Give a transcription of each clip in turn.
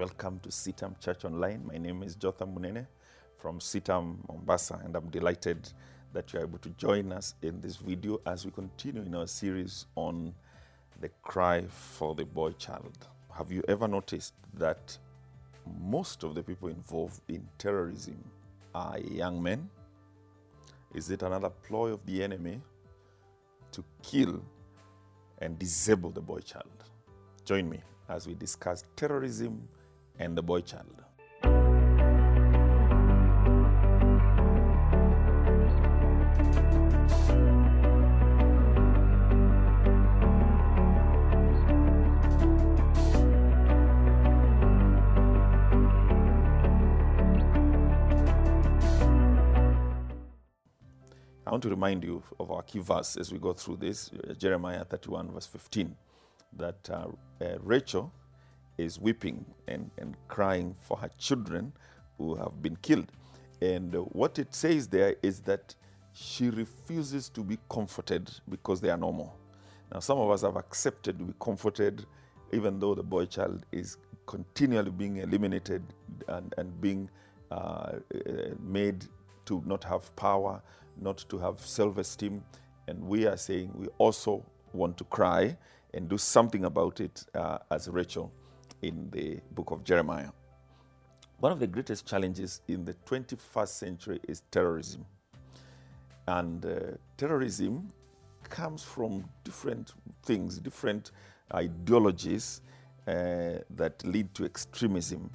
Welcome to CITAM Church Online. My name is Jotham Munene from CITAM Mombasa, and I'm delighted that you're able to join us in this video as we continue in our series on the cry for the boy child. Have you ever noticed that most of the people involved in terrorism are young men? Is it another ploy of the enemy to kill and disable the boy child? Join me as we discuss terrorism and the boy child. I want to remind you of our key verse as we go through this Jeremiah 31, verse 15, that uh, uh, Rachel is weeping and, and crying for her children who have been killed. And uh, what it says there is that she refuses to be comforted because they are normal. Now, some of us have accepted to be comforted even though the boy child is continually being eliminated and, and being uh, uh, made to not have power, not to have self esteem. And we are saying we also want to cry and do something about it uh, as Rachel in the book of Jeremiah. One of the greatest challenges in the 21st century is terrorism. And uh, terrorism comes from different things, different ideologies uh, that lead to extremism.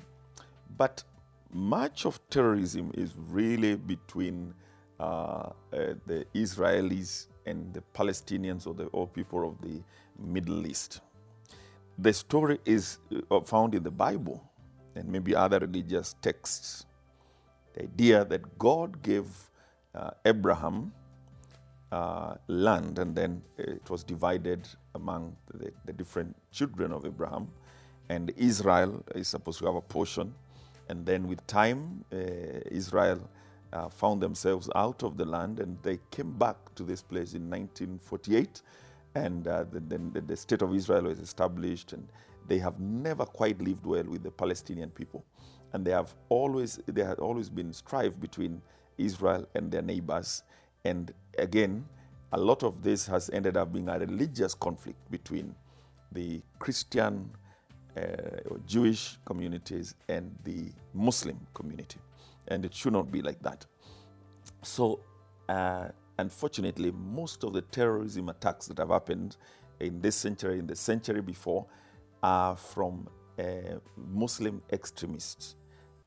But much of terrorism is really between uh, uh, the Israelis and the Palestinians or the or people of the Middle East. The story is uh, found in the Bible and maybe other religious texts. The idea that God gave uh, Abraham uh, land and then it was divided among the, the different children of Abraham, and Israel is supposed to have a portion. And then with time, uh, Israel uh, found themselves out of the land and they came back to this place in 1948 and uh, the, the, the, state of Israel was established, and they have never quite lived well with the Palestinian people, and they have always there had always been strife between Israel and their neighbors, and again, a lot of this has ended up being a religious conflict between the Christian uh, or Jewish communities and the Muslim community, and it should not be like that. So. Uh, unfortunately, most of the terrorism attacks that have happened in this century, in the century before, are from uh, Muslim extremists.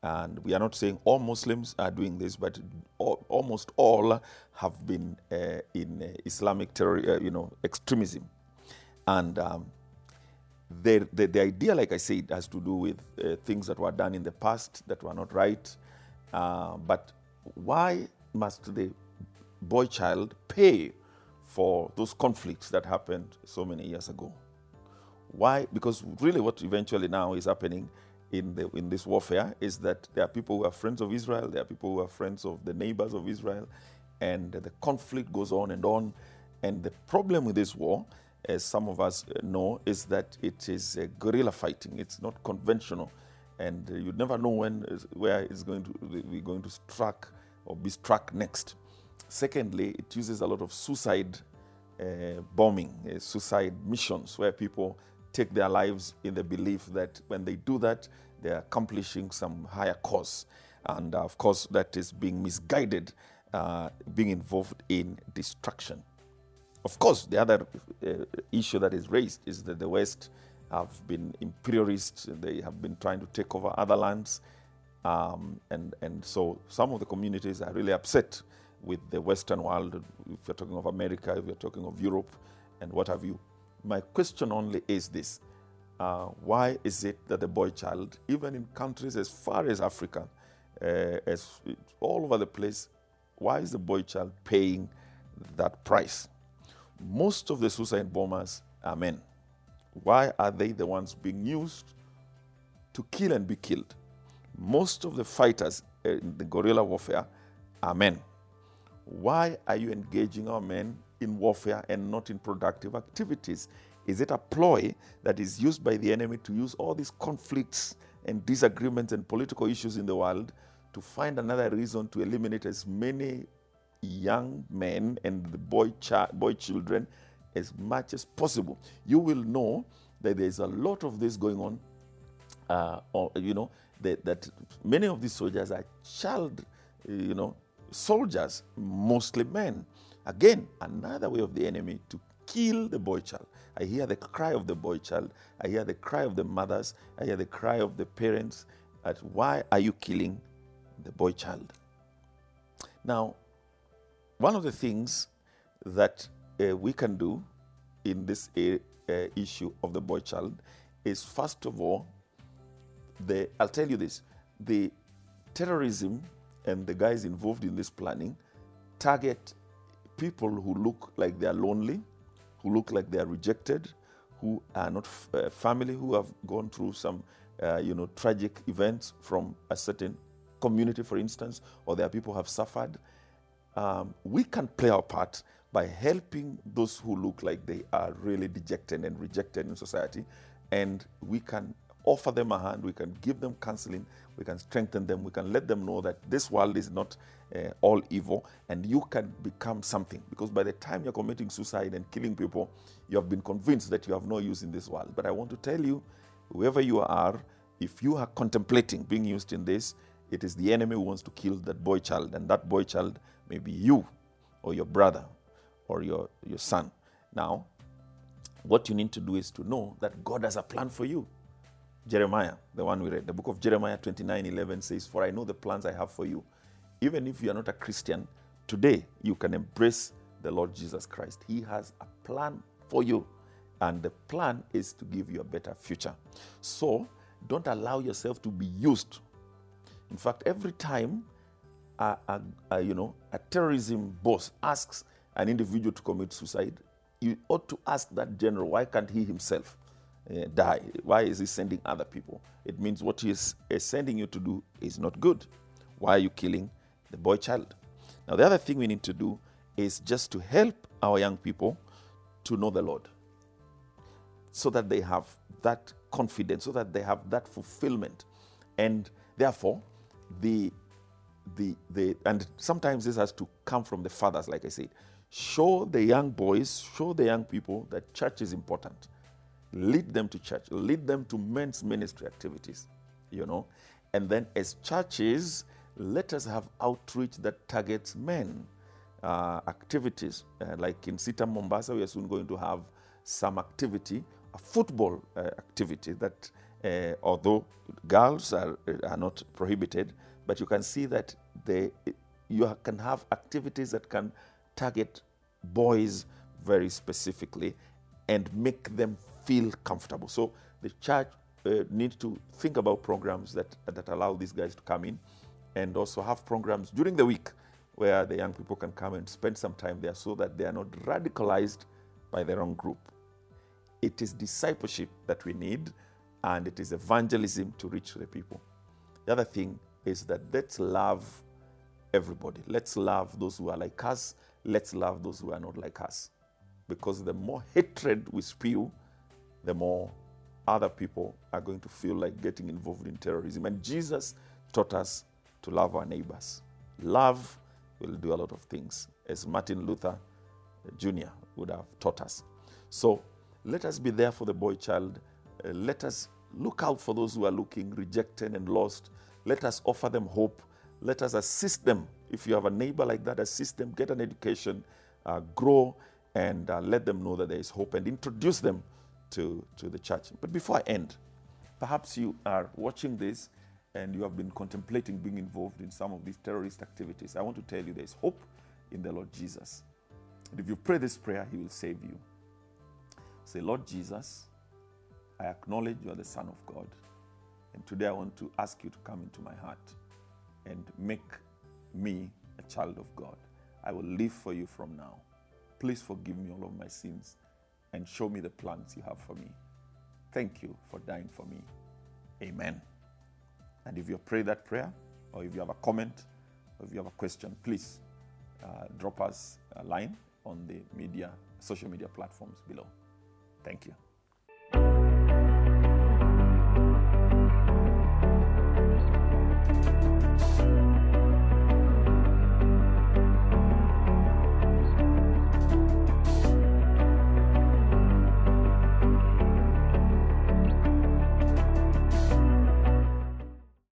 And we are not saying all Muslims are doing this, but all, almost all have been uh, in uh, Islamic terror, uh, you know, extremism. And um, the, the, the, idea, like I said, has to do with uh, things that were done in the past that were not right. Uh, but why must the boy child pay for those conflicts that happened so many years ago. Why? Because really, what eventually now is happening in, the, in this warfare is that there are people who are friends of Israel, there are people who are friends of the neighbors of Israel, and the conflict goes on and on. And the problem with this war, as some of us know, is that it is guerrilla fighting. It's not conventional, and you never know when where it's going to we're going to strike or be struck next. Secondly, it uses a lot of suicide uh, bombing, uh, suicide missions, where people take their lives in the belief that when they do that, they're accomplishing some higher cause. And uh, of course, that is being misguided, uh, being involved in destruction. Of course, the other uh, issue that is raised is that the West have been imperialists, they have been trying to take over other lands. Um, and, and so some of the communities are really upset with the Western world, if you're talking of America, if you're talking of Europe, and what have you. My question only is this uh, Why is it that the boy child, even in countries as far as Africa, uh, as all over the place, why is the boy child paying that price? Most of the suicide bombers are men. Why are they the ones being used to kill and be killed? Most of the fighters in the guerrilla warfare are men. Why are you engaging our men in warfare and not in productive activities? Is it a ploy that is used by the enemy to use all these conflicts and disagreements and political issues in the world to find another reason to eliminate as many young men and the boy, chi- boy children as much as possible. You will know that there's a lot of this going on. Uh, or, you know that, that many of these soldiers are child, you know, soldiers, mostly men. Again, another way of the enemy to kill the boy child. I hear the cry of the boy child. I hear the cry of the mothers. I hear the cry of the parents at why are you killing the boy child? Now, one of the things that uh, we can do in this uh, uh, issue of the boy child is first of all, the, I'll tell you this the terrorism and the guys involved in this planning target people who look like they are lonely, who look like they are rejected, who are not uh, family, who have gone through some, uh, you know, tragic events from a certain community, for instance, or there are people have suffered. Um, we can play our part by helping those who look like they are really dejected and rejected in society, and we can offer them a hand, we can give them counseling, we can strengthen them, we can let them know that this world is not uh, all evil and you can become something. Because by the time you're committing suicide and killing people, you have been convinced that you have no use in this world. But I want to tell you, whoever you are, if you are contemplating being used in this, it is the enemy who wants to kill that boy child, and that boy child may be you or your brother or your, your son. Now, what you need to do is to know that God has a plan for you. Jeremiah, the one we read, the book of Jeremiah 29 11 says, For I know the plans I have for you. Even if you are not a Christian, today you can embrace the Lord Jesus Christ. He has a plan for you, and the plan is to give you a better future. So don't allow yourself to be used. In fact, every time a, a, a, you know, a terrorism boss asks an individual to commit suicide, you ought to ask that general, why can't he himself uh, die? Why is he sending other people? It means what he is uh, sending you to do is not good. Why are you killing the boy child? Now, the other thing we need to do is just to help our young people to know the Lord so that they have that confidence, so that they have that fulfillment. And therefore, the the the and sometimes this has to come from the fathers, like I said. Show the young boys, show the young people that church is important. Lead them to church, lead them to men's ministry activities, you know. And then as churches, let us have outreach that targets men. Uh, activities uh, like in Sita Mombasa, we are soon going to have some activity, a football uh, activity that, uh, although girls are, are not prohibited, but you can see that they, you can have activities that can target boys very specifically and make them feel comfortable. So the church uh, needs to think about programs that, that allow these guys to come in and also have programs during the week where the young people can come and spend some time there so that they are not radicalized by the wrong group. It is discipleship that we need, and it is evangelism to reach the people. The other thing is that let's love everybody. Let's love those who are like us. Let's love those who are not like us. Because the more hatred we spew, the more other people are going to feel like getting involved in terrorism. And Jesus taught us to love our neighbors. Love will do a lot of things, as Martin Luther Jr. would have taught us. So let us be there for the boy child. Uh, let us look out for those who are looking rejected and lost. Let us offer them hope. Let us assist them. If you have a neighbor like that, assist them, get an education, uh, grow, and uh, let them know that there is hope and introduce them to, to the church. But before I end, perhaps you are watching this and you have been contemplating being involved in some of these terrorist activities. I want to tell you there is hope in the Lord Jesus. And if you pray this prayer, He will save you. Say, Lord Jesus, I acknowledge you are the Son of God. And today I want to ask you to come into my heart and make me a child of God. I will live for you from now. Please forgive me all of my sins and show me the plans you have for me. Thank you for dying for me. Amen. And if you pray that prayer, or if you have a comment, or if you have a question, please uh, drop us a line on the media, social media platforms below. Thank you.